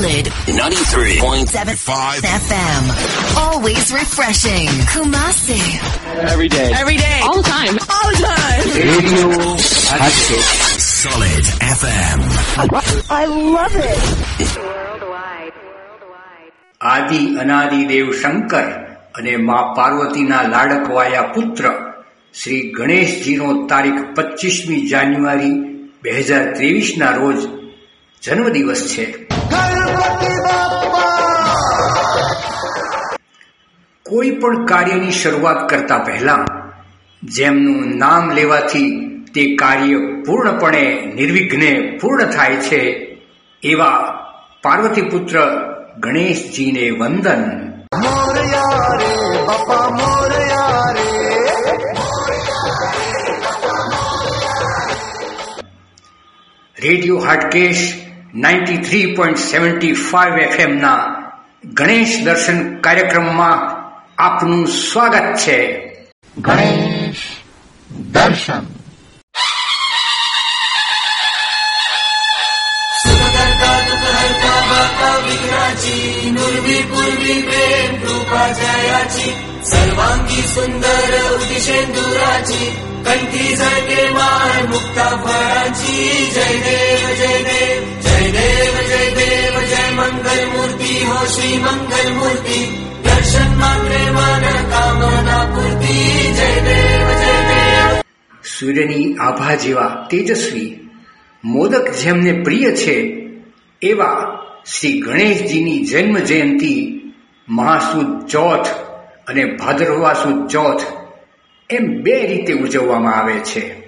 Solid 93.75 FM. Always refreshing. Kumasi. Every day. Every day. All the time. All the time. Radio. Solid FM. I love it. આદિ અનાદિ દેવ શંકર અને મા પાર્વતીના લાડકવાયા પુત્ર શ્રી ગણેશજીનો તારીખ પચીસમી જાન્યુઆરી બે હજાર ત્રેવીસના રોજ જન્મદિવસ છે કોઈ પણ કાર્યની શરૂઆત કરતા પહેલા જેમનું નામ લેવાથી તે કાર્ય પૂર્ણપણે નિર્વિઘ્ને પૂર્ણ થાય છે, એવા પાર્વતી પુત્ર ગણેશજીને વંદન. Radio Hatkesh ninety three point seventy five એફએમના Ganesh દર્શન કાર્યક્રમમાં આપનું સ્વાગત છે. ગણેશ દર્શન. પૂર્વી પૂર્વી પ્રેમ રૂપા જયાચી સર્વાંગી સુંદર ઉદિશેન્દુરાચી કંઠી ઝળકે માર મુક્તા ફળાચી જય દેવ જય દેવ દેવ જય દેવ જય મંગલ મૂર્તિ હો શ્રી મંગલ મૂર્તિ દર્શન માત્રે કામના પૂર્તિ જય દેવ જય દેવ સૂર્યની આભા જેવા તેજસ્વી મોદક જેમને પ્રિય છે એવા શ્રી ગણેશજીની જન્મ જયંતિ મહાસુદ ચોથ અને ભાદરવા સુદ ચોથ એમ બે રીતે ઉજવવામાં આવે છે.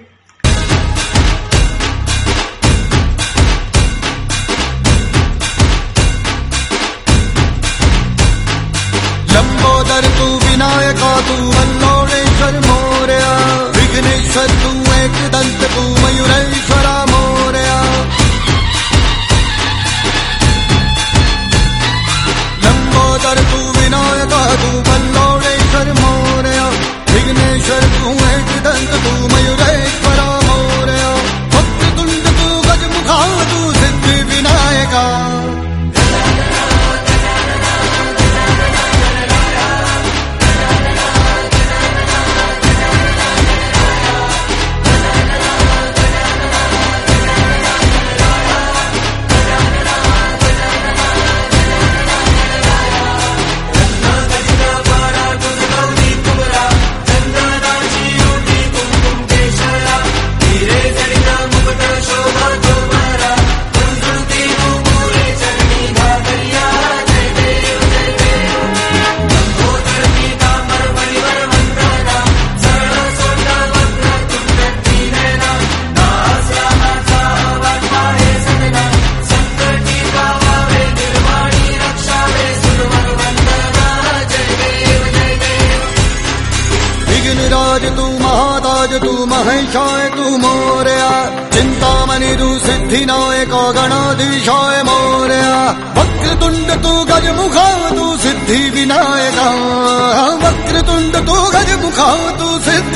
મહેશાય તું મોર્યા ચિંતામણી તું સિદ્ધિનાયક ગણાધીશાય મોર્યા વક્રતુંડ તું ગજ મુખાવ તું સિદ્ધિ વિનાયક વક્રતુંડ તું ગજ મુખાવ તું સિદ્ધિ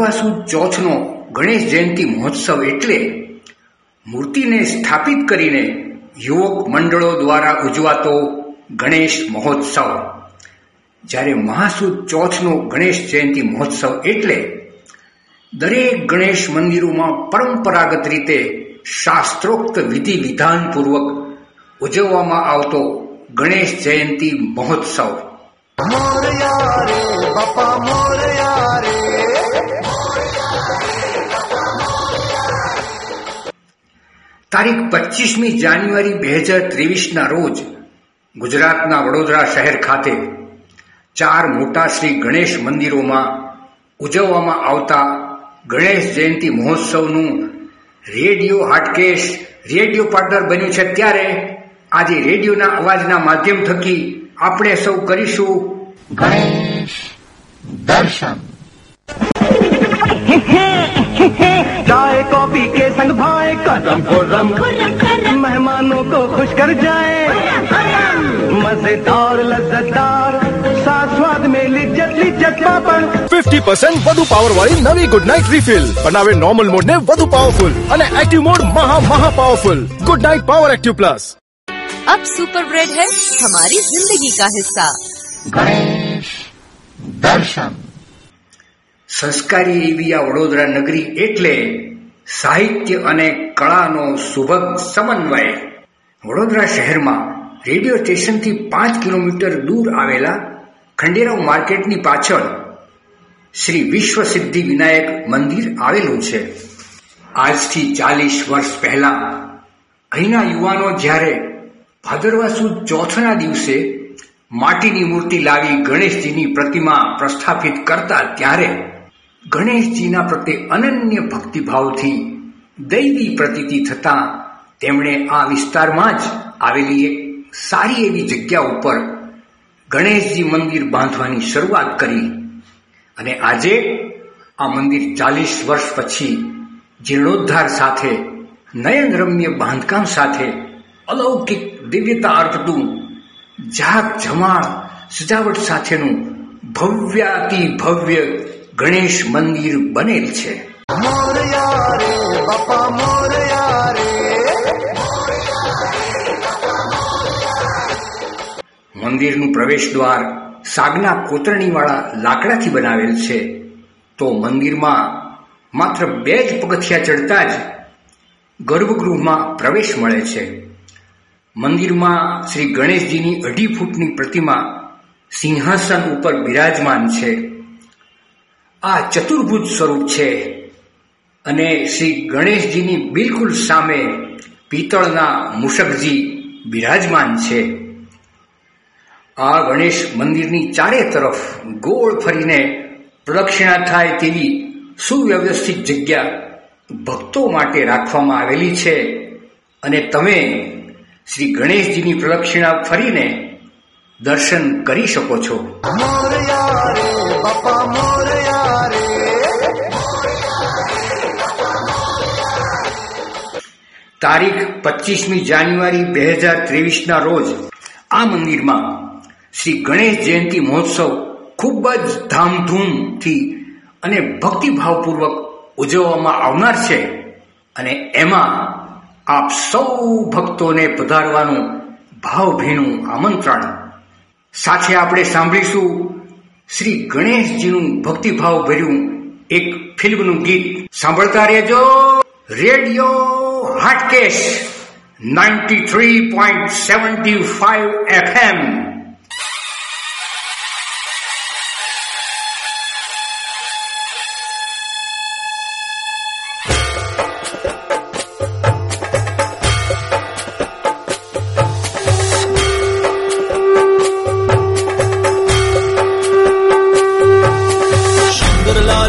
ભાદરવા સુદ ચોથનો ગણેશ જયંતિ મહોત્સવ એટલે મૂર્તિને સ્થાપિત કરીને યુવક મંડળો દ્વારા ઉજવાતો ગણેશ મહોત્સવ. જ્યારે મહાસુદ ચોથનો ગણેશ જયંતિ મહોત્સવ એટલે દરેક ગણેશ મંદિરોમાં પરંપરાગત રીતે શાસ્ત્રોક્ત વિધિ વિધાનપૂર્વક ઉજવવામાં આવતો ગણેશ જયંતિ મહોત્સવ. મોરયા યારે બાપા મોર યારે તારીખ પચીસમી જાન્યુઆરી બે હજાર ત્રેવીસના રોજ ગુજરાતના વડોદરા શહેર ખાતે ચાર મોટા શ્રી ગણેશ મંદિરોમાં ઉજવવામાં આવતા ગણેશ જયંતિ મહોત્સવનું રેડિયો હાટકેશ, રેડિયો પાર્ટનર બન્યું છે ત્યારે આજે રેડિયોના અવાજના માધ્યમ થકી આપણે સૌ કરીશું ગણેશ દર્શન चाय कॉफी के संग भाए कदम खुर्रम मेहमानों को खुश कर जाए मजेदार लज्जतदार साथ स्वाद में लिज्जत लिज्जत पापड़ ફિફ્ટી પર્સન્ટ વધુ પાવર વાળી નવી ગુડ નાઇટ રિફિલ બનાવે નોર્મલ મોડ ને વધુ પાવરફુલ અને એક્ટિવ મોડ મહા મહા powerful Good Night power active plus अब सुपर ब्रेड है हमारी जिंदगी का हिस्सा ગણેશ દર્શન સંસ્કારી એવી આ વડોદરા નગરી એટલે સાહિત્ય અને કળાનો સુભગ સમન્વય વડોદરા શહેરમાં રેડિયો સ્ટેશનથી પાંચ કિલોમીટર દૂર આવેલા ખંડેરાવ માર્કેટની પાછળ શ્રી વિશ્વ સિદ્ધિ વિનાયક મંદિર આવેલું છે આજથી ચાલીસ વર્ષ પહેલા અહીંના યુવાનો જ્યારે ભાદરવા સુદ ચોથના દિવસે માટીની મૂર્તિ લાવી ગણેશજીની પ્રતિમા પ્રસ્થાપિત કરતા ત્યારે ગણેશજીના પ્રત્યે અનન્ય ભક્તિભાવથી દૈવી પ્રતીતિ થતા તેમણે આ વિસ્તારમાં જ આવેલી એક સારી એવી જગ્યા ઉપર ગણેશજી મંદિર બાંધવાની શરૂઆત કરી અને આજે આ મંદિર ચાલીસ વર્ષ પછી જીર્ણોદ્ધાર સાથે નયનરમ્ય બાંધકામ સાથે અલૌકિક દિવ્યતા અર્પતું જાત જમાળ સજાવટ સાથેનું ભવ્યાતિ ભવ્ય ગણેશ મંદિર બનેલ છે. મંદિરનું પ્રવેશ દ્વાર સાગના કોતરણીવાળા લાકડાથી બનાવેલ છે. તો મંદિરમાં માત્ર બે જ પગથિયા ચડતા જ ગર્ભગૃહમાં પ્રવેશ મળે છે. મંદિરમાં શ્રી ગણેશજીની અઢી ફૂટની પ્રતિમા સિંહાસન ઉપર બિરાજમાન છે. આ ચતુર્ભુજ સ્વરૂપ છે અને શ્રી ગણેશજીની બિલકુલ સામે પિત્તળના મુષકજી બિરાજમાન છે. આ ગણેશ મંદિરની ચારે તરફ ગોળ ફરીને પ્રદક્ષિણા થાય તેવી સુવ્યવસ્થિત જગ્યા ભક્તો માટે રાખવામાં આવેલી છે અને તમે શ્રી ગણેશજીની પ્રદક્ષિણા ફરીને દર્શન કરી શકો છો. તારીખ પચીસમી જાન્યુઆરી બે હજાર ત્રેવીસના રોજ આ મંદિરમાં શ્રી ગણેશ જયંતિ મહોત્સવ ખૂબ જ ધામધૂમથી અને ભક્તિભાવપૂર્વક ઉજવવામાં આવનાર છે. અને એમાં આપ સૌ ભક્તોને પધારવાનું ભાવભીનું આમંત્રણ. સાથે આપણે સાંભળીશું શ્રી ગણેશજીનું ભક્તિભાવ ભર્યું એક ફિલ્મનું ગીત. સાંભળતા રહેજો. Radio Hatkesh ninety three point seventy five FM.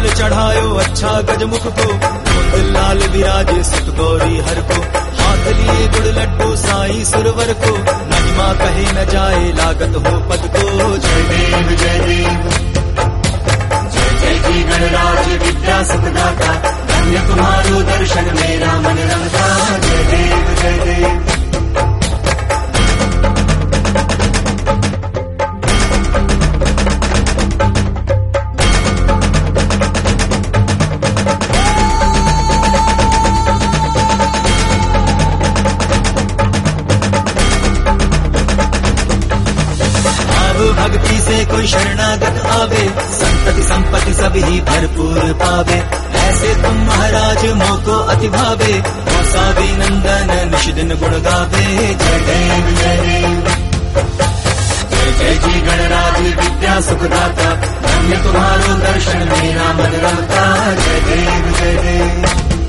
लाल चढ़ायो अच्छा गजमुख को। लाल विराजे सुत गौरी हर को। हाथ लिए गुड़ लड्डू, साई सुरवर को। महिमा कहे न जाए, लागत हो पद को। जय देव जय देव। जय जय जी गणराज विद्या सुखदाता धन्य तुम्हारो दर्शन मेरा मन रमता जय देव जय देव। कोई शरणागत आवे। सम्पति संपत्ति सभी भरपूर पावे। ऐसे तुम महाराज मोको अति भावे मोसावे नंदन निषिदिन गुण गावे। जय जय जय जी गणराज विद्या सुखदाता। धन्य दर्शन मेरा मन रहता। जय देव जय देव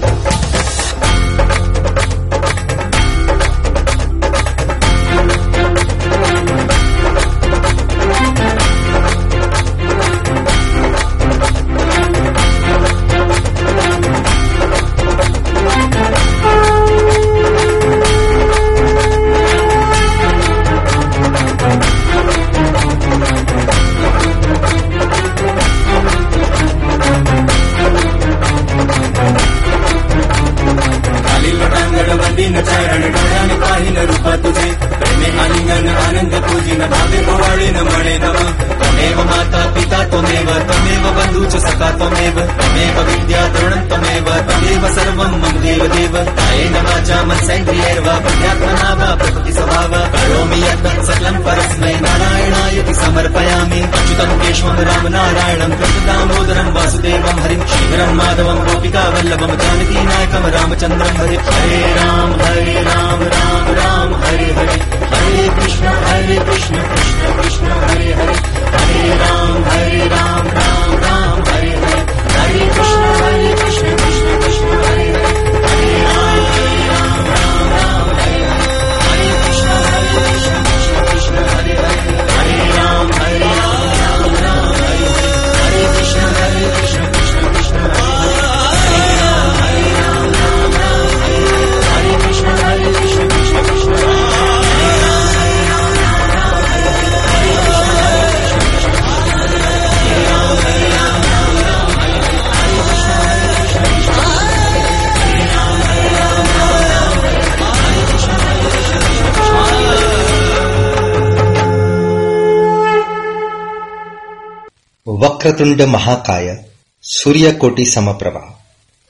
વક્રતુંડ મહાકાય સૂર્યકોટી સમપ્રભા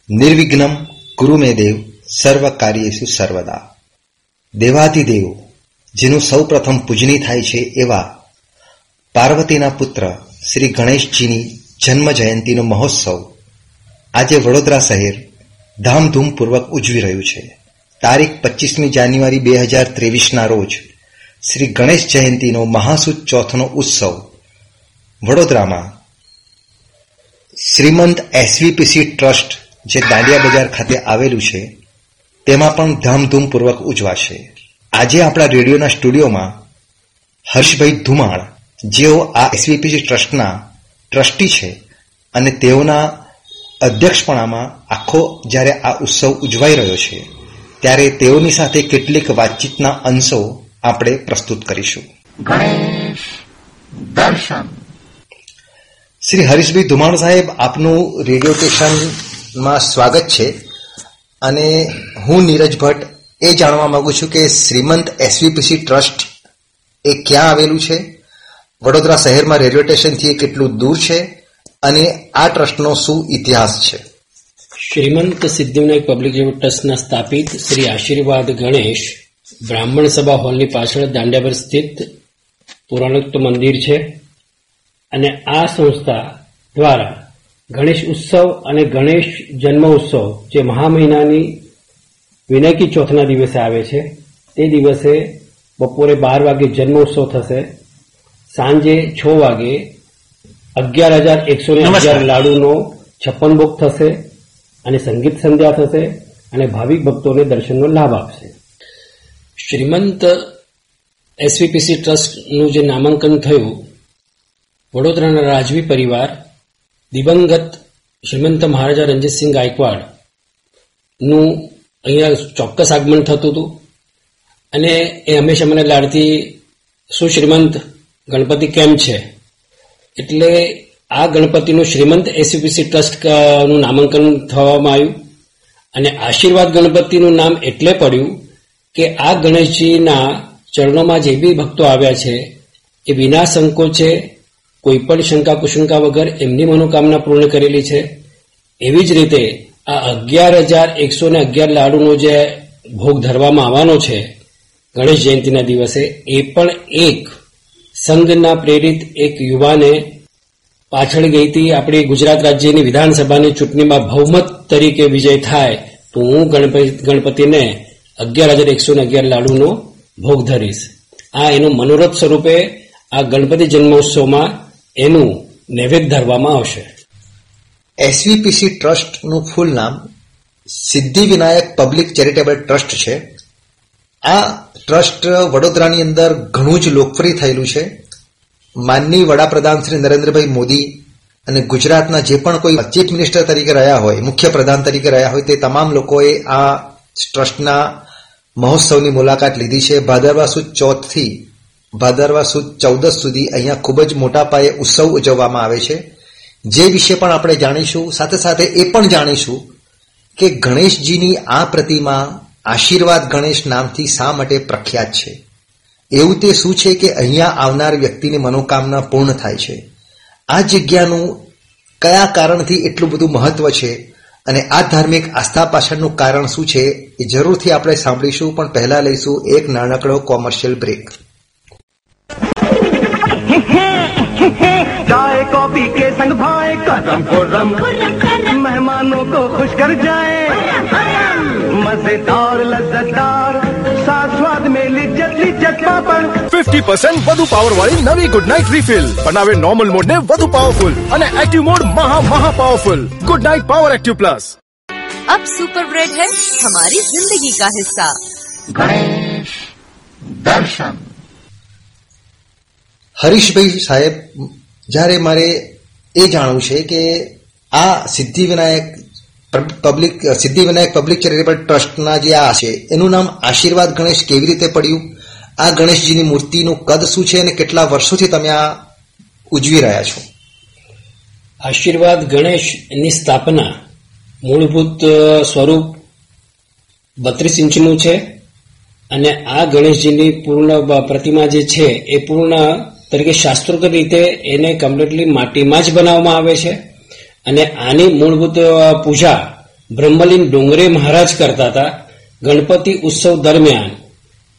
નિર્વિઘ્નમ ગુરુ દેવ સર્વ કાર્યેષુ સર્વદા દેવાધિદેવ જેનું સૌ પ્રથમ પૂજની થાય છે એવા પાર્વતીના પુત્ર શ્રી ગણેશજીની જન્મ જયંતિનો મહોત્સવ આજે વડોદરા શહેર ધામધૂમપૂર્વક ઉજવી રહ્યું છે તારીખ પચીસમી જાન્યુઆરી બે હજાર ત્રેવીસના રોજ શ્રી ગણેશ જયંતિનો મહાસુદ ચોથનો ઉત્સવ વડોદરામાં શ્રીમંત એસવીપીસી ટ્રસ્ટ જે દાંડિયા બજાર ખાતે આવેલું છે, તેમાં પણ ધામધૂમપૂર્વક ઉજવાશે. આજે આપણા રેડિયોના સ્ટુડિયોમાં હર્ષભાઈ ધુમાળ, જેઓ આ એસવીપીસી ટ્રસ્ટના ટ્રસ્ટી છે અને તેઓના અધ્યક્ષપણામાં આખો જ્યારે આ ઉત્સવ ઉજવાઈ રહ્યો છે, ત્યારે તેઓની સાથે કેટલીક વાતચીતના અંશો આપણે પ્રસ્તુત કરીશું. ગણેશ દર્શન. શ્રી હરીશભાઈ ધુમાણ સાહેબ, આપનું રેડિયો સ્ટેશનમાં સ્વાગત છે અને હું નીરજ ભટ્ટ એ જાણવા માંગુ છું કે શ્રીમંત એસવીપીસી ટ્રસ્ટ એ ક્યાં આવેલું છે? વડોદરા શહેરમાં રેલવે સ્ટેશનથી કેટલું દૂર છે? અને આ ટ્રસ્ટનો શું ઇતિહાસ છે? શ્રીમંત સિદ્ધિવિનાયક પબ્લિક રેલવે ટ્રસ્ટના સ્થાપિત શ્રી આશીર્વાદ ગણેશ બ્રાહ્મણ સભા હોલની પાછળ દાંડિયાભર સ્થિત પુરાણોક્ત મંદિર છે. અને આ સંસ્થા દ્વારા ગણેશ ઉત્સવ અને ગણેશ જન્મ ઉત્સવ જે મહા મહિનાની વિનાયકી ચોથના દિવસે આવે છે તે દિવસે બપોરે બાર વાગે જન્મ ઉત્સવ થશે. સાંજે છ વાગે અગિયાર હજાર એકસો ને અગિયાર લાડુનો છપ્પન ભોગ થશે અને સંગીત સંધ્યા થશે અને ભાવિક ભક્તોને દર્શનનો લાભ આપશે. શ્રીમંત એસવીપીસી ટ્રસ્ટનું જે નામાંકન થયું વડોદરાના રાજવી પરિવાર, દિવંગત શ્રીમંત મહારાજા રણજીતસિંહ ગાયકવાડનું અહીંયા ચોક્કસ આગમન થતું હતું. અને એ હંમેશા મને લાડતી શું શ્રીમંત ગણપતિ કેમ છે? એટલે આ ગણપતિનું શ્રીમંત એસયુપીસી ટ્રસ્ટનું નામાંકન થવામાં આવ્યું. અને આશીર્વાદ ગણપતિનું નામ એટલે પડ્યું કે આ ગણેશજીના ચરણોમાં જે બી ભક્તો આવ્યા છે, એ વિના સંકોચે કોઈ પણ શંકા કુશંકા વગર એમની મનોકામના પૂર્ણ કરેલી છે. એવી જ રીતે આ અગિયાર હજાર એકસો ને અગિયાર લાડુનો જે ભોગ ધરવામાં આવવાનો છે, ગણેશ જયંતિના દિવસે, એ પણ એક સંઘના પ્રેરિત એક યુવાને પાછળ ગઈ હતી આપણી ગુજરાત રાજ્યની વિધાનસભાની ચૂંટણીમાં બહુમત તરીકે વિજય થાય તો હું ગણપતિને અગિયાર હજાર એકસો ને અગિયાર લાડુનો ભોગ ધરીશ. આ એનું મનોરથ સ્વરૂપે આ ગણપતિ જન્મોત્સવમાં એનું નૈવેદ્ય ધરવામાં આવશે. એસવીપીસી ટ્રસ્ટનું ફૂલ નામ Siddhi Vinayak public charitable trust છે. આ ટ્રસ્ટ વડોદરાની અંદર ઘણું જ લોકપ્રિય થયેલું છે. માનની વડાપ્રધાન શ્રી નરેન્દ્રભાઈ મોદી અને ગુજરાતના જે પણ કોઈ ચીફ મિનિસ્ટર તરીકે રહ્યા હોય, મુખ્ય પ્રધાન તરીકે રહ્યા હોય, તે તમામ લોકોએ આ ટ્રસ્ટના મહોત્સવની મુલાકાત લીધી છે. ભાદરવા સુદ ચોથથી ભાદરવા સુદ ચૌદસ સુધી અહીંયા ખૂબ જ મોટા પાયે ઉત્સવ ઉજવવામાં આવે છે. જે વિશે પણ આપણે જાણીશું, સાથે સાથે એ પણ જાણીશું કે ગણેશજીની આ પ્રતિમા આશીર્વાદ ગણેશ નામથી શા માટે પ્રખ્યાત છે. એવું તે શું છે કે અહીંયા આવનાર વ્યક્તિની મનોકામના પૂર્ણ થાય છે. આ જગ્યાનું કયા કારણથી એટલું બધું મહત્વ છે અને આ ધાર્મિક આસ્થા પાછળનું કારણ શું છે એ જરૂરથી આપણે સાંભળીશું, પણ પહેલા લઈશું એક નાનકડો કોમર્શિયલ બ્રેક. रम खुर्रम मेहमानों को खुश कर जाए। મજેદાર લજ્જતદાર ફિફ્ટી પર્સન્ટ વધુ પાવર વાળી નવી ગુડ નાઇટ રીફિલ બનાવે નોર્મલ મોડ ને વધુ પાવરફુલ અને એક્ટિવ મોડ મહા મહા powerful Good Knight power active plus अब સુપર ब्रेड है हमारी જિંદગી का हिस्सा। ગણેશ દર્શન હરીશભાઈ સાહેબ જ્યારે મારે એ જાણવું છે કે આ Siddhivinayak public Siddhivinayak public charitable ટ્રસ્ટના જે આ છે, એનું નામ આશીર્વાદ ગણેશ કેવી રીતે પડ્યું? આ ગણેશજીની મૂર્તિનું કદ શું છે અને કેટલા વર્ષોથી તમે આ ઉજવી રહ્યા છો? આશીર્વાદ ગણેશની સ્થાપના મૂળભૂત સ્વરૂપ બત્રીસ ઇંચનું છે અને આ ગણેશજીની પૂર્ણ પ્રતિમા જે છે એ પૂર્ણ તરીકે શાસ્ત્રોક્ત રીતે એને કમ્પ્લીટલી માટીમાં જ બનાવવામાં આવે છે. અને આની મૂળભૂત પૂજા બ્રહ્મલીન ડુંગરે મહારાજ કરતા હતા. ગણપતિ ઉત્સવ દરમિયાન,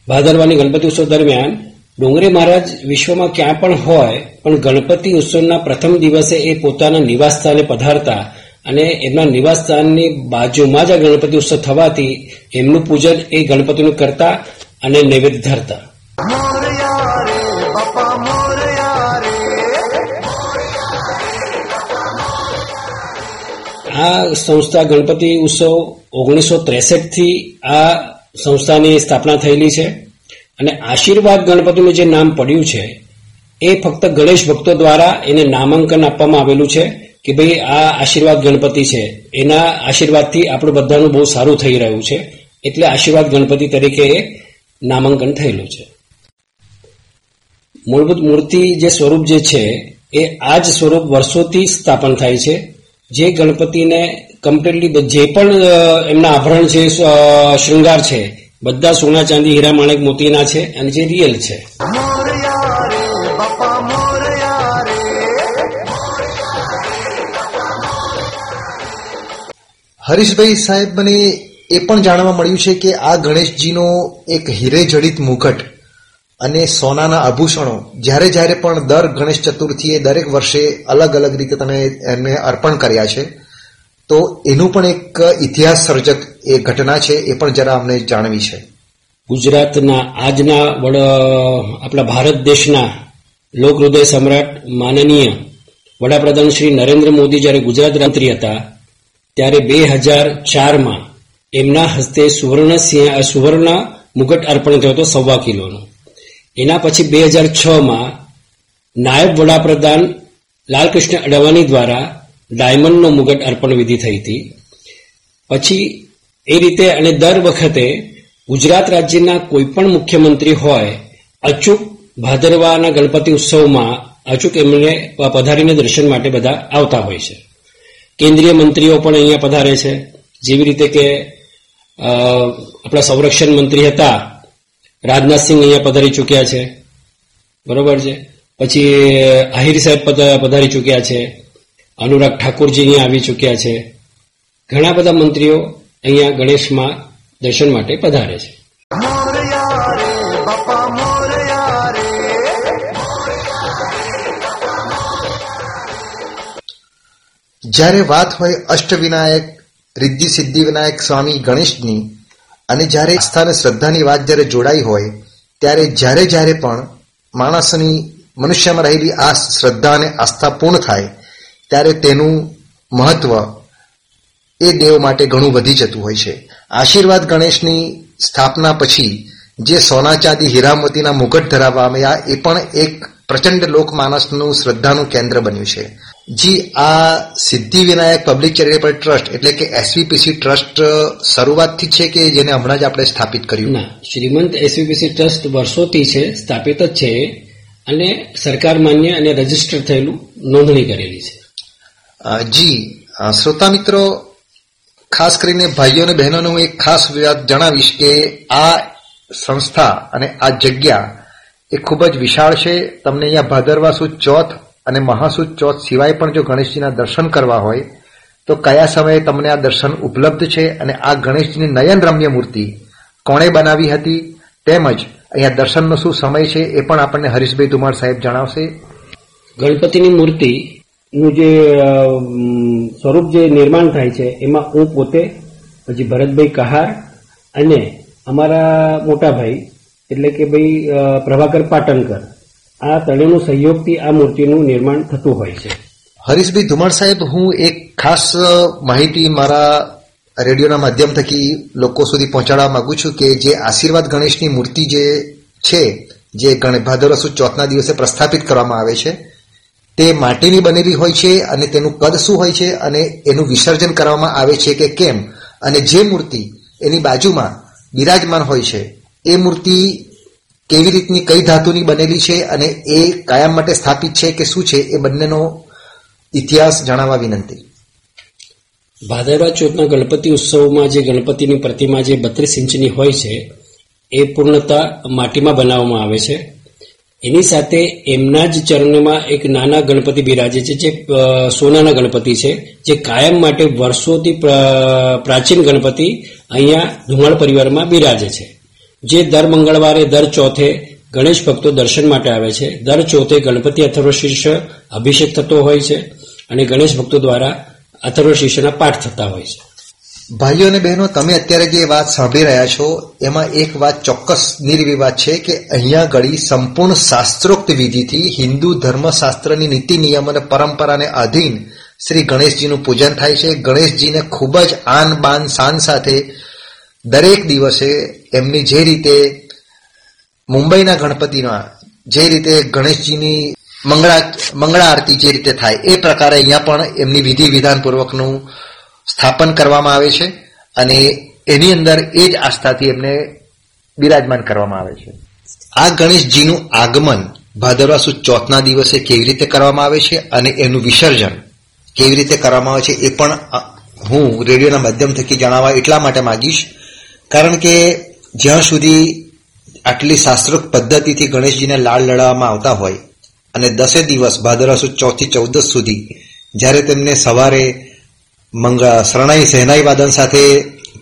ભાદરવાની ગણપતિ ઉત્સવ દરમિયાન ડુંગરે મહારાજ વિશ્વમાં ક્યાં પણ હોય, પણ ગણપતિ ઉત્સવના પ્રથમ દિવસે એ પોતાના નિવાસ સ્થાને પધારતા અને એમના નિવાસ સ્થાનની બાજુમાં જ આ ગણપતિ ઉત્સવ થવાથી એમનું પૂજન એ ગણપતિનું કરતા અને નૈવેદ્ય ધરતા. આ સંસ્થા ગણપતિ ઉત્સવ ઓગણીસો ત્રેસઠથી આ સંસ્થાની સ્થાપના થયેલી છે અને આશીર્વાદ ગણપતિનું જે નામ પડ્યું છે, એ ફક્ત ગણેશ ભક્તો દ્વારા એને નામાંકન આપવામાં આવેલું છે કે ભાઈ આ આશીર્વાદ ગણપતિ છે. એના આશીર્વાદથી આપણું બધાનું બહુ સારું થઈ રહ્યું છે. એટલે આશીર્વાદ ગણપતિ તરીકે એ નામાંકન થયેલું છે. મૂળભૂત મૂર્તિ જે સ્વરૂપ જે છે, એ આ જ સ્વરૂપ વર્ષોથી સ્થાપન થાય છે. જે ગણપતિને કમ્પ્લીટલી જે પણ એમના આભરણ છે શૃંગાર છે, બધા સોના ચાંદી, હીરા, માણેક, મોતીના છે, અને જે રિયલ છે. હરીશભાઈ સાહેબ, મને એ પણ જાણવા મળ્યું છે કે આ ગણેશજીનો એક હીરે જડિત મુકટ અને સોનાના આભૂષણો, જ્યારે જ્યારે પણ દર ગણેશ ચતુર્થીએ દરેક વર્ષે અલગ અલગ રીતે તમે એમને અર્પણ કર્યા છે, તો એનું પણ એક ઇતિહાસ સર્જક એ ઘટના છે, એ પણ જરા અમને જાણવી છે. ગુજરાતના આજના વડ, આપણા ભારત દેશના લોકહૃદય સમ્રાટ માનનીય વડાપ્રધાન શ્રી નરેન્દ્ર મોદી જ્યારે ગુજરાત મંત્રી હતા, ત્યારે બે હજાર ચારમાં એમના હસ્તે સુવર્ણ સુવર્ણ મુગટ અર્પણ થયો હતો સવા કિલોનો. એના પછી બે હજાર છમાં નાયબ વડાપ્રધાન લાલકૃષ્ણ અડવાણી દ્વારા ડાયમંડનો મુગટ અર્પણ વિધિ થઈ હતી. પછી એ રીતે અને દર વખતે ગુજરાત રાજ્યના કોઈ પણ મુખ્યમંત્રી હોય, અચૂક ભાદરવાના ગણપતિ ઉત્સવમાં અચૂક એમને પધારીને દર્શન માટે બધા આવતા હોય છે. કેન્દ્રીય મંત્રીઓ પણ અહીંયા પધારે છે. જેવી રીતે કે આપણા સંરક્ષણ મંત્રી હતા રાજનાથસિંહ અહીંયા પધારી ચૂક્યા છે. બરોબર છે? પછી આહિર સાહેબ પધારી ચૂક્યા છે. અનુરાગ ઠાકુરજી અહીંયા આવી ચૂક્યા છે. ઘણા બધા મંત્રીઓ અહીંયા ગણેશમાં દર્શન માટે પધારે છે. જ્યારે વાત હોય અષ્ટવિનાયક રિદ્ધિ સિદ્ધિ વિનાયક સ્વામી ગણેશની અને જ્યારે આસ્થા અને શ્રદ્ધાની વાત જ્યારે જોડાઈ હોય, ત્યારે જ્યારે જ્યારે પણ માણસની મનુષ્યમાં રહેલી આ શ્રદ્ધા અને આસ્થા પૂર્ણ થાય, ત્યારે તેનું મહત્વ એ દેવ માટે ઘણું વધી જતું હોય છે. આશીર્વાદ ગણેશની સ્થાપના પછી જે સોના ચાંદી હીરામતીના મુગટ ધરાવવામાં આવ્યા, એ પણ એક પ્રચંડ લોકમાનસનું શ્રદ્ધાનું કેન્દ્ર બન્યું છે. જી આ Siddhi Vinayak public charitable trust એટલે કે એસવીપીસી ટ્રસ્ટ શરૂઆતથી છે કે જેને હમણાં જ આપણે સ્થાપિત કર્યું? ના શ્રીમંત એસવીપીસી ટ્રસ્ટ વર્ષોથી છે સ્થાપિત જ છે અને સરકાર માન્ય અને રજિસ્ટર થયેલું નોંધણી કરેલી છે. જી શ્રોતા મિત્રો ખાસ કરીને ભાઈઓ અને બહેનોને હું એક ખાસ વાત જણાવીશ કે આ સંસ્થા અને આ જગ્યા એ ખૂબ જ વિશાળ છે. તમને અહીંયા ભાદરવા સુદ ચોથ અને મહાસુદ ચોથ સિવાય પણ જો ગણેશજીના દર્શન કરવા હોય, તો કયા સમયે તમને આ દર્શન ઉપલબ્ધ છે અને આ ગણેશજીની નયન રમ્ય મૂર્તિ કોણે બનાવી હતી? તેમજ અહીંયા દર્શનનો શું સમય છે એ પણ આપણને હરીશભાઈ તુમાર સાહેબ જણાવશે. ગણપતિની મૂર્તિ નું જે સ્વરૂપ જે નિર્માણ થાય છે, એમાં હું પોતે, પછી ભરતભાઈ કહાર અને અમારા મોટા ભાઈ એટલે કે ભાઈ પ્રભાકર પાટણકર આ ત્રણેયનો સહયોગથી આ મૂર્તિનું નિર્માણ થતું હોય છે. હરીશભાઈ ધુમાડ સાહેબ, હું એક ખાસ માહિતી મારા રેડિયોના માધ્યમ થકી લોકો સુધી પહોંચાડવા માંગુ છું કે જે આશીર્વાદ ગણેશની મૂર્તિ જે છે, જે ભાદરવા સુદ ચોથના દિવસે પ્રસ્થાપિત કરવામાં આવે છે, તે માટીની બનેલી હોય છે અને તેનું કદ શું હોય છે અને એનું વિસર્જન કરવામાં આવે છે કે કેમ? અને જે મૂર્તિ એની બાજુમાં બિરાજમાન હોય છે, એ મૂર્તિ કેવી રીતની કઈ ધાતુની બનેલી છે અને એ કાયમ માટે સ્થાપિત છે કે શું છે એ બંનેનો ઇતિહાસ જણાવવા વિનંતી. ભાદરવા ચોથના ગણપતિ ઉત્સવમાં જે ગણપતિની પ્રતિમા જે બત્રીસ ઇંચની હોય છે, એ પૂર્ણતા માટીમાં બનાવવામાં આવે છે. એની સાથે એમના જ ચરણમાં એક નાના ગણપતિ બિરાજે છે, જે સોનાના ગણપતિ છે, જે કાયમ માટે વર્ષોથી પ્રાચીન ગણપતિ અહીંયા ધુમાળ પરિવારમાં બિરાજે છે. જે દર મંગળવારે દર ચોથે ગણેશ ભક્તો દર્શન માટે આવે છે. દર ચોથે ગણપતિ અથર્વશીર્ષ અભિષેક થતો હોય છે અને ગણેશ ભક્તો દ્વારા અથર્વશીર્ષના પાઠ થતા હોય છે. ભાઈઓ અને બહેનો, તમે અત્યારે જે વાત સાંભળી રહ્યા છો, એમાં એક વાત ચોક્કસ નિર્વિવાદ છે કે અહીંયા ઘડી સંપૂર્ણ શાસ્ત્રોક્ત વિધિથી હિન્દુ ધર્મશાસ્ત્રની નીતિ, નિયમ અને પરંપરાને આધીન શ્રી ગણેશજીનું પૂજન થાય છે. ગણેશજીને ખૂબ જ આન બાન શાન સાથે દરેક દિવસે એમની જે રીતે મુંબઈના ગણપતિના, જે રીતે ગણેશજીની મંગળા મંગળા આરતી જે રીતે થાય, એ પ્રકારે અહીંયા પણ એમની વિધિ વિધાનપૂર્વકનું સ્થાપન કરવામાં આવે છે અને એની અંદર એ જ આસ્થાથી એમને બિરાજમાન કરવામાં આવે છે. આ ગણેશજીનું આગમન ભાદરવા સુદ ચોથના દિવસે કેવી રીતે કરવામાં આવે છે અને એનું વિસર્જન કેવી રીતે કરવામાં આવે છે એ પણ હું રેડિયોના માધ્યમ થકી જણાવવા એટલા માટે માગીશ કારણ કે જ્યાં સુધી આટલી શાસ્ત્રોક્ત પદ્ધતિથી ગણેશજીને લાળ લડાવવામાં આવતા હોય અને દસે દિવસ ભાદરવા સુદ ચોથી ચૌદસ સુધી જ્યારે તેમને સવારે મંગળ શરણાઈ સહેનાઈ વાદન સાથે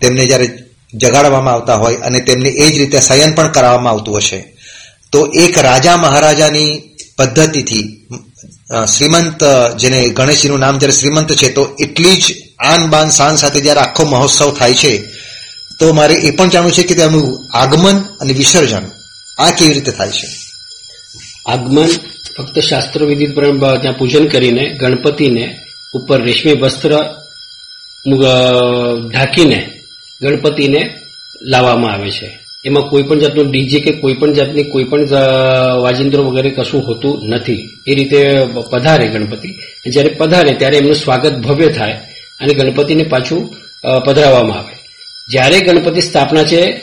તેમને જ્યારે જગાડવામાં આવતા હોય અને તેમને એ જ રીતે શયન પણ કરાવવામાં આવતું હશે, તો એક રાજા મહારાજાની પદ્ધતિથી શ્રીમંત, જેને ગણેશજીનું નામ જ્યારે શ્રીમંત છે, તો એટલી જ આન બાન શાન સાથે જ્યારે આખો મહોત્સવ થાય છે તો મારે એ પણ જાણવું છે કે તેનું આગમન અને વિસર્જન આ કેવી રીતે થાય છે? આગમન ફક્ત શાસ્ત્ર વિધિ ત્યાં પૂજન કરીને ગણપતિને ઉપર રેશમી વસ્ત્ર ઢાંકીને ગણપતિને લાવવામાં આવે છે. એમાં કોઈ પણ જાતનું ડીજે કે કોઈ પણ જાતની કોઈ પણ વાજિંત્રો વગેરે કશું હોતું નથી. એ રીતે પધારે ગણપતિ. જ્યારે પધારે ત્યારે એમનું સ્વાગત ભવ્ય થાય અને ગણપતિને પાછું પધરાવવામાં આવે. જ્યારે ગણપતિ સ્થાપના છે,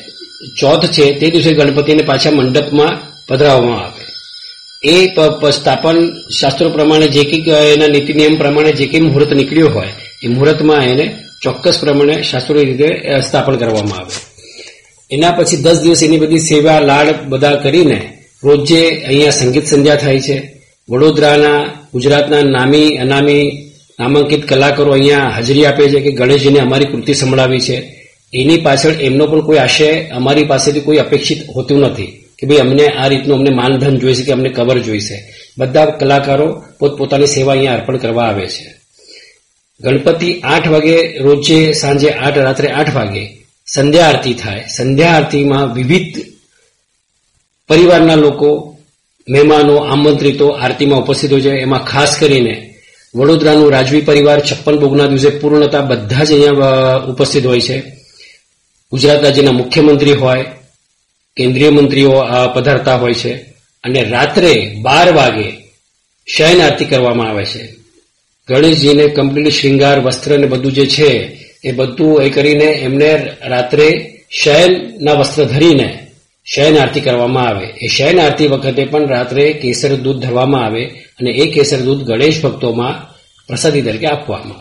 ચોથ છે, તે દિવસે ગણપતિને પાછા મંડપમાં પધરાવવામાં આવે. એ સ્થાપન શાસ્ત્રો પ્રમાણે જે કંઈક, એના નીતિ નિયમ પ્રમાણે જે કંઈ મુહૂર્ત નીકળ્યો હોય, એ મુહૂર્તમાં એને ચોક્કસ પ્રમાણે શાસ્ત્રોની રીતે સ્થાપન કરવામાં આવે. એના પછી દસ દિવસ એની બધી સેવા, લાડ બધા કરીને રોજે અહીંયા સંગીત સંધ્યા થાય છે. વડોદરાના, ગુજરાતના નામી, અનામી નામાંકિત કલાકારો અહીંયા હાજરી આપે છે કે ગણેશજીને અમારી કૃતિ સંભળાવી છે. એની પાછળ એમનો પણ કોઈ આશય અમારી પાસેથી કોઈ અપેક્ષિત હોતું નથી કે ભાઈ અમને આ રીતનું અમને માનધન જોઈશે કે અમને કવર જોઈશે. બધા કલાકારો પોતપોતાની સેવા અહીંયા અર્પણ કરવા આવે છે. ગણપતિ આઠ વાગે રોજે સાંજે આઠ, રાત્રે આઠ વાગે સંધ્યા આરતી થાય. સંધ્યા આરતીમાં વિવિધ પરિવારના લોકો, મહેમાનો, આમંત્રિતો આરતીમાં ઉપસ્થિત હોય છે. એમાં ખાસ કરીને વડોદરાનું રાજવી પરિવાર છપ્પન ભોગના દિવસે પૂર્ણતા બધા જ અહીંયા ઉપસ્થિત હોય છે. ગુજરાત રાજ્યના મુખ્યમંત્રી હોય, કેન્દ્રીય મંત્રીઓ પધારતા હોય છે, અને રાત્રે બાર વાગે શયન આરતી કરવામાં આવે છે. ગણેશજીને કમ્પ્લીટ શ્રૃંગાર વસ્ત્ર ને બધું જે છે, એ બધું એ કરીને એમને રાત્રે શયનના વસ્ત્ર ધરીને શયન આરતી કરવામાં આવે. એ શયન આરતી વખતે પણ રાત્રે કેસર દૂધ ધરવામાં આવે અને એ કેસર દૂધ ગણેશ ભક્તોમાં પ્રસાદી તરીકે આપવામાં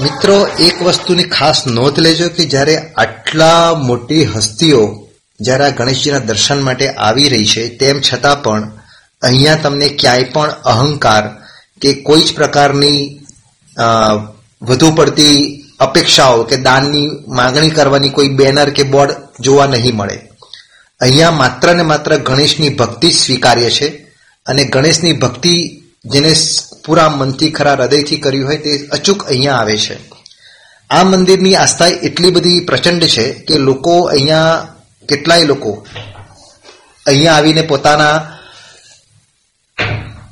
મિત્રો, એક વસ્તુની ખાસ નોંધ લેજો કે જ્યારે આટલા મોટી હસ્તીઓ જ્યારે આ ગણેશજીના દર્શન માટે આવી રહી છે, તેમ છતાં પણ અહીંયા તમને ક્યાંય પણ અહંકાર કે કોઈ જ પ્રકારની વધુ પડતી અપેક્ષાઓ કે દાનની માગણી કરવાની કોઈ બેનર કે બોર્ડ જોવા નહીં મળે. અહીંયા માત્ર ને માત્ર ગણેશની ભક્તિ જ સ્વીકાર્ય છે અને ગણેશની ભક્તિ જેને પૂરા મનથી ખરા હૃદયથી કર્યું હોય તે અચૂક અહીંયા આવે છે. આ મંદિરની આસ્થા એટલી બધી પ્રચંડ છે કે લોકો અહીંયા, કેટલાય લોકો અહીંયા આવીને પોતાના,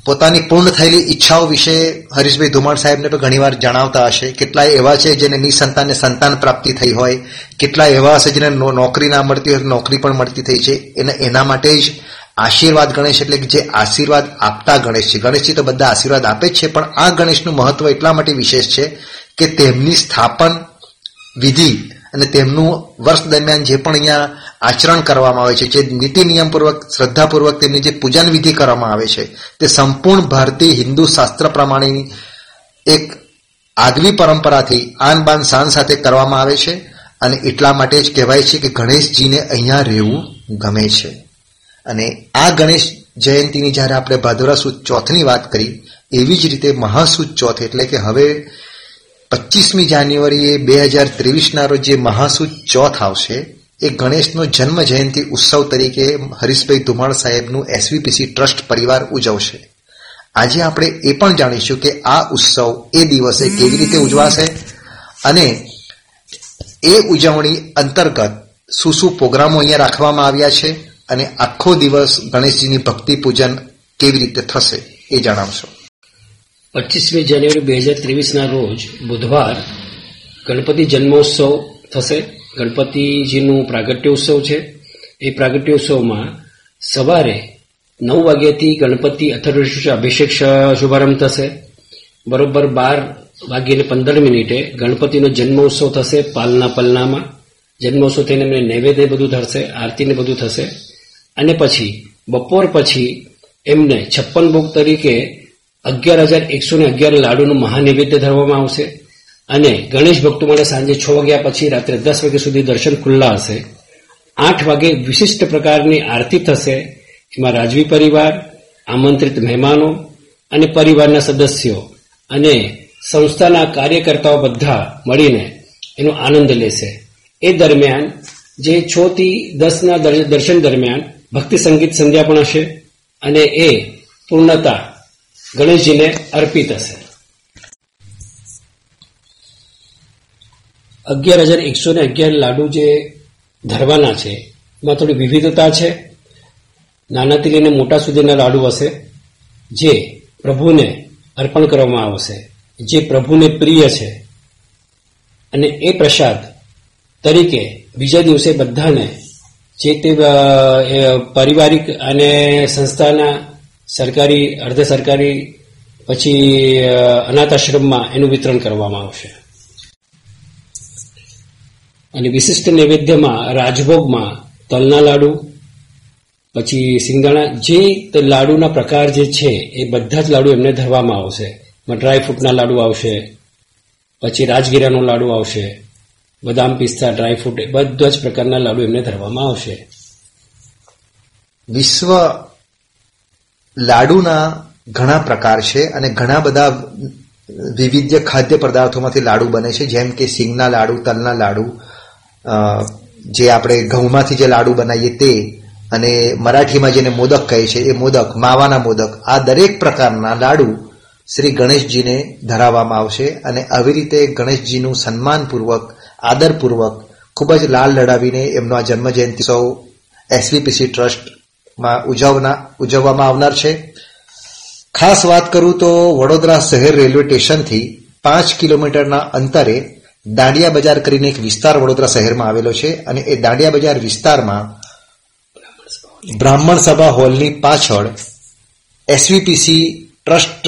પોતાની પૂર્ણ થયેલી ઈચ્છાઓ વિશે હરીશભાઈ ધુમાણ સાહેબને પણ ઘણીવાર જણાવતા હશે. કેટલાય એવા છે જેને નિસંતાનને સંતાન પ્રાપ્તિ થઈ હોય. કેટલાય એવા હશે જેને નોકરી ના મળતી હોય નોકરી પણ મળતી થઈ છે. એને એના માટે જ આશીર્વાદ ગણેશ એટલે જે આશીર્વાદ આપતા ગણેશ છે ગણેશજી તો બધા આશીર્વાદ આપે છે, પણ આ ગણેશનું મહત્વ એટલા માટે વિશેષ છે કે તેમની સ્થાપન વિધિ અને તેમનું વર્ષ દરમિયાન જે પણ અહીંયા આચરણ કરવામાં આવે છે, જે નીતિ નિયમપૂર્વક, શ્રદ્ધાપૂર્વક તેમની જે પૂજન વિધિ કરવામાં આવે છે, તે સંપૂર્ણ ભારતીય હિન્દુ શાસ્ત્ર પ્રમાણેની એક આગવી પરંપરાથી આન બાન શાન સાથે કરવામાં આવે છે અને એટલા માટે જ કહેવાય છે કે ગણેશજીને અહીંયા રહેવું ગમે છે. અને આ ગણેશ જયંતિની જ્યારે આપણે ભાદોરા સુદ ચોથની વાત કરી, એવી જ રીતે મહાસુદ ચોથ એટલે કે હવે પચીસમી જાન્યુઆરીએ બે હજાર ત્રેવીસના રોજ જે મહાસુદ ચોથ આવશે, એ ગણેશનો જન્મ જયંતિ ઉત્સવ તરીકે હરીશભાઈ ધુમાળ સાહેબનું એસવીપીસી ટ્રસ્ટ પરિવાર ઉજવશે. આજે આપણે એ પણ જાણીશું કે આ ઉત્સવ એ દિવસે કેવી રીતે ઉજવાશે અને એ ઉજવણી અંતર્ગત શું શું પ્રોગ્રામો અહીંયા રાખવામાં આવ્યા છે. અને આખો દિવસ ગણેશજીની ભક્તિ પૂજન કેવી રીતે થશે એ જણાવશો. પચીસમી જાન્યુઆરી બે હજાર ત્રેવીસના રોજ બુધવાર ગણપતિ જન્મોત્સવ થશે. ગણપતિજીનું પ્રાગટ્ય ઉત્સવ છે. એ પ્રાગટ્ય ઉત્સવમાં સવારે નવ વાગ્યાથી ગણપતિ અથર્વશીર્ષ અભિષેક શુભારંભ થશે. બરોબર બાર વાગ્યે પંદર મિનિટે ગણપતિનો જન્મોત્સવ થશે પાલના પલનામાં. જન્મોત્સવ થઈને એમને નૈવેદ્ય બધું થશે આરતીને બધું થશે. અને પછી, બપોર પછી એમને છપ્પન ભોગ તરીકે અગિયાર હજાર એકસો ને અગિયાર લાડુનું મહાનૈવેદ્ય ધરવામાં આવશે અને ગણેશ ભક્તો માટે સાંજે છ વાગ્યા પછી રાત્રે દસ વાગ્યા સુધી દર્શન ખુલ્લા હશે. આઠ વાગે વિશિષ્ટ પ્રકારની આરતી થશે. એમાં રાજવી પરિવાર, આમંત્રિત મહેમાનો અને પરિવારના સદસ્યો અને સંસ્થાના કાર્યકર્તાઓ બધા મળીને એનો આનંદ લેશે. એ દરમિયાન, જે છ થી દસના દર્શન દરમિયાન ભક્તિ સંગીત સંધ્યા પણ હશે અને એ પૂર્ણતા ગણેશજીને અર્પિત હશે. અગિયાર હજાર એકસો ને અગિયાર લાડુ જે ધરવાના છે, એમાં થોડી વિવિધતા છે. નાનાથી લઈને મોટા સુધીના લાડુ હશે, જે પ્રભુને અર્પણ કરવામાં આવશે, જે પ્રભુને પ્રિય છે. અને એ પ્રસાદ તરીકે બીજા દિવસે બધાને જે તે પારિવારિક અને સંસ્થાના સરકારી, અર્ધ સરકારી, પછી અનાથ આશ્રમમાં એનું વિતરણ કરવામાં આવશે. અને વિશિષ્ટ નૈવેદ્યમાં રાજભોગમાં તલના લાડુ, પછી સિંગાણા જે લાડુના પ્રકાર જે છે, એ બધા જ લાડુ એમને ધરવામાં આવશે. ડ્રાય ફ્રૂટના લાડુ આવશે, પછી રાજગીરાનો લાડુ આવશે બદામ પિસ્તા ડ્રાયફ્રૂટ એ બધા જ પ્રકારના લાડુ એમને ધરવામાં આવશે. વિશ્વ લાડુના ઘણા પ્રકાર છે અને ઘણા બધા વિવિધ ખાદ્ય પદાર્થોમાંથી લાડુ બને છે. જેમ કે સિંગના લાડુ, તલના લાડુ જે આપણે ઘઉંમાંથી જે લાડુ બનાવીએ તે અને મરાઠીમાં જેને મોદક કહે છે, એ મોદક, માવાના મોદક, આ દરેક પ્રકારના લાડુ શ્રી ગણેશજીને ધરાવવામાં આવશે અને આવી રીતે ગણેશજીનું સન્માનપૂર્વક આદરપૂર્વક ખૂબ જ લાલ લડાવીને એમનો આ જન્મ સૌ એસવીપીસી ટ્રસ્ટમાં ઉજવના, ઉજવવામાં આવનાર છે. ખાસ વાત કરું તો વડોદરા શહેર રેલવે સ્ટેશનથી પાંચ કિલોમીટરના અંતરે દાંડિયા બજાર કરીને એક વિસ્તાર વડોદરા શહેરમાં આવેલો છે અને એ દાંડિયા બજાર વિસ્તારમાં બ્રાહ્મણ સભા હોલની પાછળ એસવીપીસી ટ્રસ્ટ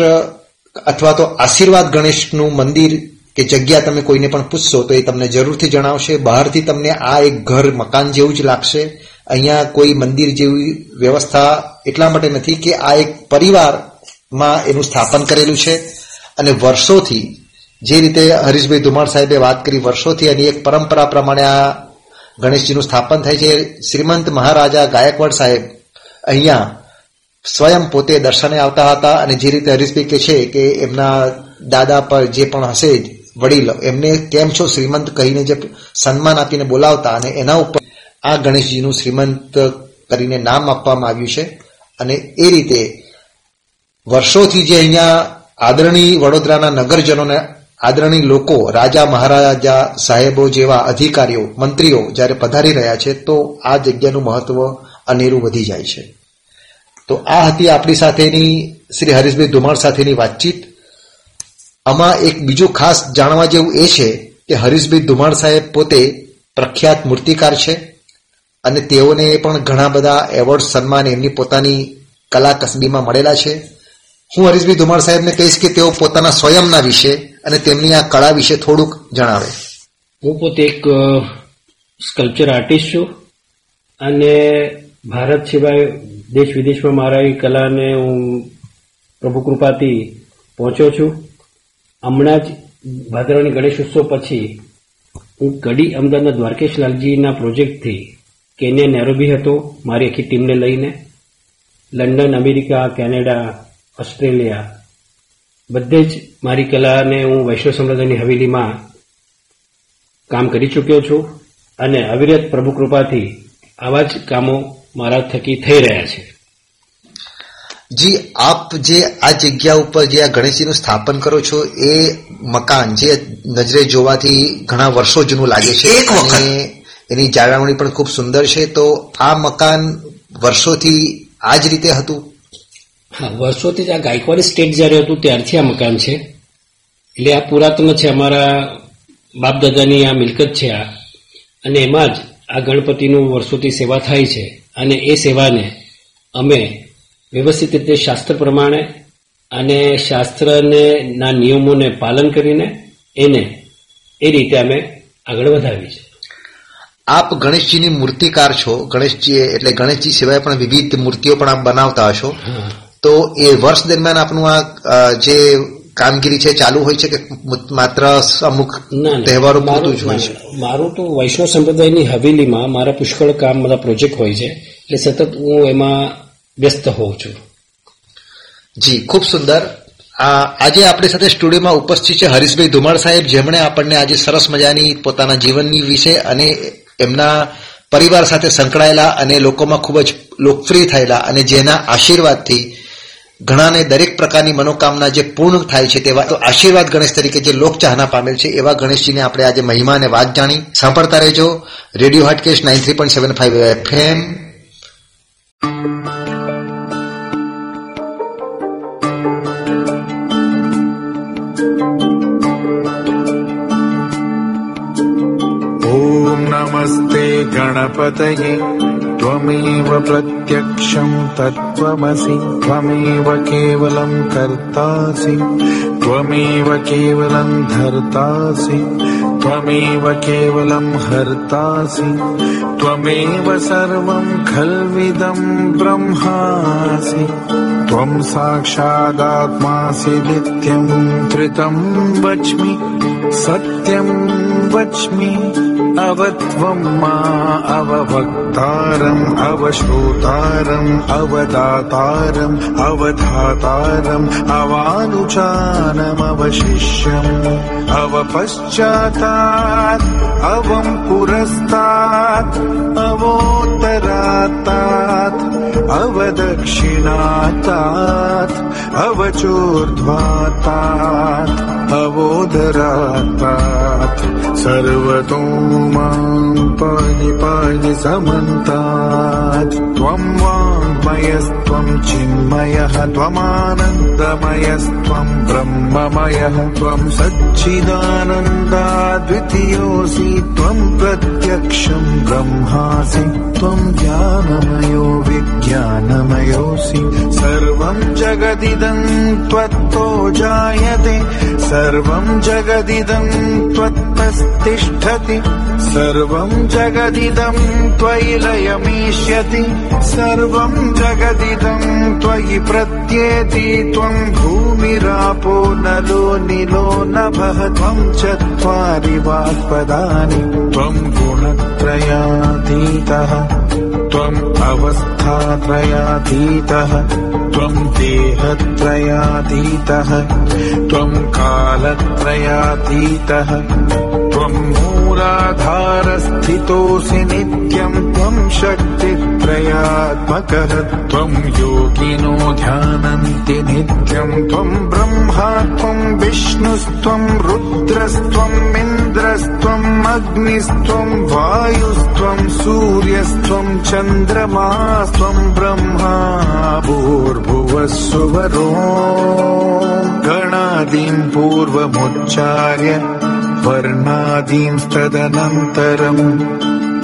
અથવા તો આશીર્વાદ ગણેશનું મંદિર કે જગ્યા તમે કોઈને પણ પૂછશો તો એ તમને જરૂરથી જણાવશે. બહારથી તમને આ એક ઘર, મકાન જેવું જ લાગશે. અહીંયા કોઈ મંદિર જેવી વ્યવસ્થા એટલા માટે નથી કે આ એક પરિવારમાં એનું સ્થાપન કરેલું છે. અને વર્ષોથી જે રીતે હરીશભાઈ ધુમાડ સાહેબે વાત કરી, વર્ષોથી એની એક પરંપરા પ્રમાણે આ ગણેશજીનું સ્થાપન થાય છે. શ્રીમંત મહારાજા ગાયકવાડ સાહેબ અહીંયા સ્વયં પોતે દર્શને આવતા હતા અને જે રીતે હરીશભાઈ કે છે કે એમના દાદા પર જે પણ હશે વડીલ, એમને કેમ છો શ્રીમંત કહીને જે સન્માન આપીને બોલાવતા અને એના ઉપર આ ગણેશજીનું શ્રીમંત કરીને નામ આપવામાં આવ્યું છે. અને એ રીતે વર્ષોથી જે અહીંયા આદરણીય વડોદરાના નગરજનોને આદરણીય લોકો, રાજા મહારાજા સાહેબો જેવા અધિકારીઓ, મંત્રીઓ જ્યારે પધારી રહ્યા છે, તો આ જગ્યાનું મહત્વ અનેરું વધી જાય છે. તો આ હતી આપણી સાથેની શ્રી હરીશભાઈ ધુમાળ સાથેની વાતચીત. આમાં એક બીજું ખાસ જાણવા જેવું એ છે કે હરીશભાઈ ધુમાણ સાહેબ પોતે પ્રખ્યાત મૂર્તિકાર છે અને તેઓને પણ ઘણા બધા એવોર્ડ સન્માન એમની પોતાની કલા કસબીમાં મળેલા છે. હું હરીશભાઈ ધુમાડ સાહેબને કહીશ કે તેઓ પોતાના સ્વયંના વિશે અને તેમની આ કળા વિશે થોડુંક જણાવે. હું પોતે એક સ્કલ્પચર આર્ટિસ્ટ છું અને ભારત સિવાય દેશ વિદેશમાં મારા એ કલાને હું પ્રભુ કૃપાથી પહોંચ્યો છું. હમણાં જ ભાદરવાની ગણેશ ઉત્સવ પછી હું કડી અમદાવાદના દ્વારકેશ લાલજીના પ્રોજેક્ટથી કેન્યા નેરોબી હતો, મારી આખી ટીમને લઈને. લંડન, અમેરિકા, કેનેડા, ઓસ્ટ્રેલિયા, બધે જ મારી કલાને હું વૈષ્ણવ સંપ્રદાયની હવેલીમાં કામ કરી ચૂક્યો છું અને અવિરત પ્રભુ કૃપાથી આવા જ કામો મારા થકી થઈ રહ્યા છે. જી આપ જે આ જગ્યા ઉપર જે આ ગણેશજીનું સ્થાપન કરો છો એ મકાન જે નજરે જોવાથી ઘણા વર્ષો જૂનું લાગે છે. એક વખત. એની જાળવણી પણ ખૂબ સુંદર છે. તો આ મકાન વર્ષોથી આ જ રીતે હતું? હા વર્ષોથી જ આ ગાયકવાડી સ્ટેટ જ્યારે હતું ત્યારથી આ મકાન છે. એટલે આ પુરાતન છે અમારા બાપ દાદાની આ મિલકત છે આ. અને એમાં જ આ ગણપતિનું વર્ષોથી સેવા થાય છે. અને એ સેવાને અમે વ્યવસ્થિત રીતે શાસ્ત્ર પ્રમાણે અને શાસ્ત્રને ના નિયમોને પાલન કરીને એને એ રીતે અમે આગળ વધાવી છે. આપ ગણેશજીની મૂર્તિકાર છો. ગણેશજી એટલે ગણેશજી સિવાય પણ વિવિધ મૂર્તિઓ પણ આપ બનાવતા હશો. તો એ વર્ષ દરમિયાન આપનું આ જે કામગીરી છે ચાલુ હોય છે કે માત્ર અમુક તહેવારો પૂરતું જ હોય છે? મારું તો વૈષ્ણવ સંપ્રદાયની હવેલીમાં મારા પુષ્કળ કામ બધા પ્રોજેક્ટ હોય છે. એટલે સતત હું એમાં વ્યસ્ત હોઉં છું. જી, ખૂબ સુંદર. આજે આપણી સાથે સ્ટુડિયોમાં ઉપસ્થિત છે હરીશભાઈ ધુમાળ સાહેબ, જેમણે આપણને આજે સરસ મજાની પોતાના જીવનની વિશે અને એમના પરિવાર સાથે સંકળાયેલા અને લોકોમાં ખૂબ જ લોકપ્રિય થયેલા અને જેના આશીર્વાદથી ઘણાને દરેક પ્રકારની મનોકામના જે પૂર્ણ થાય છે તેવા, તો આશીર્વાદ ગણેશ તરીકે જે લોકચાહના પામેલ છે, એવા ગણેશજીને આપણે આજે મહિમા અને વાત જાણી. સાંભળતા રહેજો radio Hatkesh nine three point seven five FM नमस्ते गणपतये। त्वमेव प्रत्यक्षम् तत्त्वमसि। त्वमेव केवलम् कर्तासि। त्वमेव केवलम् धर्तासि। त्वमेव केवलम् हर्तासि। त्वमेव सर्वम् खल्विदम् ब्रह्मासि। त्वम् साक्षादात्मासि नित्यम् धृतम् वच्मि। सत्यम् वच्मि अवत्वम् मा अवभक्तारम् अवश्रोतारम् अवदातारम् अवधातारम् अवानुचानमवशिष्यम्। अवपश्चातात् अवम् पुरस्तात् अवोत्तरात्तात् अवदक्षिणातात् अवचोर्ध्वातात् अवोदरात्तात् सर्वतो माम् पाणि समन्तात्। त्वम् वाङ्मयस्त्वम् चिन्मयः त्वमानन्दमयस्त्वम् ब्रह्ममयः त्वम् सच्चिदानन्दा द्वितीयोऽसि त्वम् प्रत्यक्षम् ब्रह्मासि त्वम् ज्ञानमयो विज्ञानमयोऽसि। सर्वम् जगदिदम् त्वत्तो जायते सर्वम् जगदिदम् त्वत्तस्तिष्ठति सर्वम् जगदिदम् त्वयि लयमीष्यति सर्वम् जगदिदम् त्वयि प्रत्येति त्वम् भूमिरापो नलो निलो नभः त्वम् चत्वारि वाक्पदानि त्वम् गुणत्रयातीतः त्वम् अवस्थात्रयातीतः त्वम् देहत्रयातीतः त्वम् कालत्रयातीतः त्वम् मूलाधारस्थितोऽसि नित्यम् त्वम् शक्तित्रयात्मकः त्वम् योगिनो ध्यानन्ति नित्यम् त्वम् ब्रह्मा त्वम् विष्णुस्त्वम् रुद्रस्त्वम् इन्द्रस्त्वम् अग्निस्त्वम् वायुस्त्वम् सूर्यस्त्वम् चन्द्रमास्त्वम् ब्रह्मा भूर्भुवः सुवरो गणादीम् पूर्वमुच्चार्य वर्णादींस्तदनन्तरम्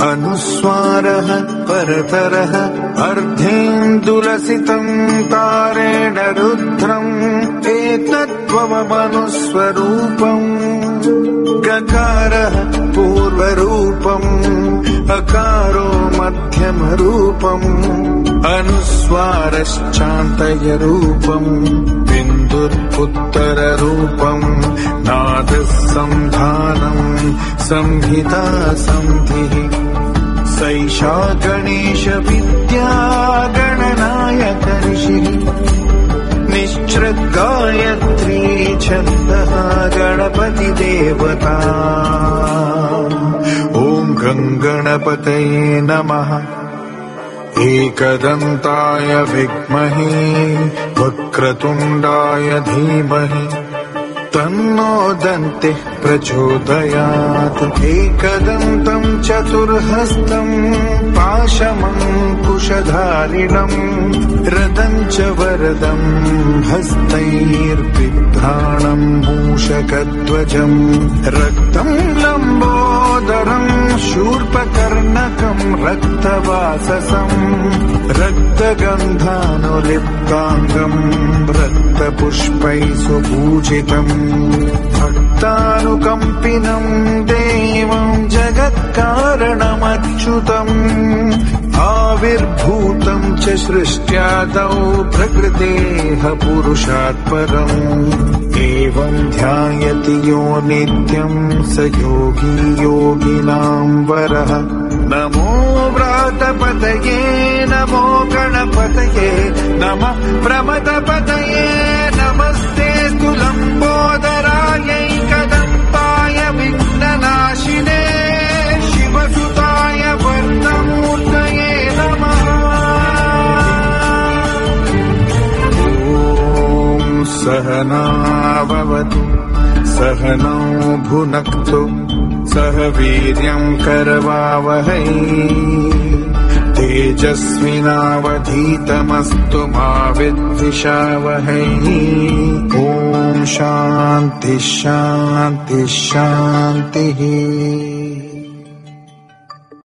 अनुस्वारः परतरः अर्धेन्दुलसितम् तारेण रुद्रम् एतत्त्वमनुस्वरूपम् गकारः पूर्वरूपम् अकारो मध्यमरूपम् अनुस्वारश्चान्तयरूपम् बिन्दुरुत्तररूपम् नादः सन्धानम् संहिता सन्धिः सैषा गणेशविद्या गणनायकर्षिः निश्चृद्गायत्री छन्दः गणपतिदेवता गङ्गणपतये नमः। एकदन्ताय विद्महे वक्रतुण्डाय धीमहि। तन्नो दन्तिः प्रचोदयात्। एकदन्तम् चतुर्हस्तम् पाशमङ्कुशधारिणम् रदम् च वरदम् हस्तैर्बिभ्राणम् मूषकध्वजम् रक्तम् लम्बोदरम् शूर्पकर्णकम् रक्तवाससम् रक्तगन्धानुलिप्ताङ्गम् रक्तपुष्पैः सुपूजितम् भक्तानुकम्पिनम् देवम् जगत्कारणमच्युतम् आविर्भूतम् च सृष्ट्यादौ प्रकृतेः पुरुषात् परम्। एवम् ध्यायति यो नित्यम् स योगी योगिनाम् वरः। नमो व्रातपतये नमो गणपतये नमः प्रमदपतये नमस्ते लम्बोदरायैकदन्ताय सहनावतु सहनौ भुनक्तु। सह वीर्यम् करवावहै। तेजस्विनावधीतमस्तु मा विद्विषावहै। ॐ शान्ति शान्ति शान्तिः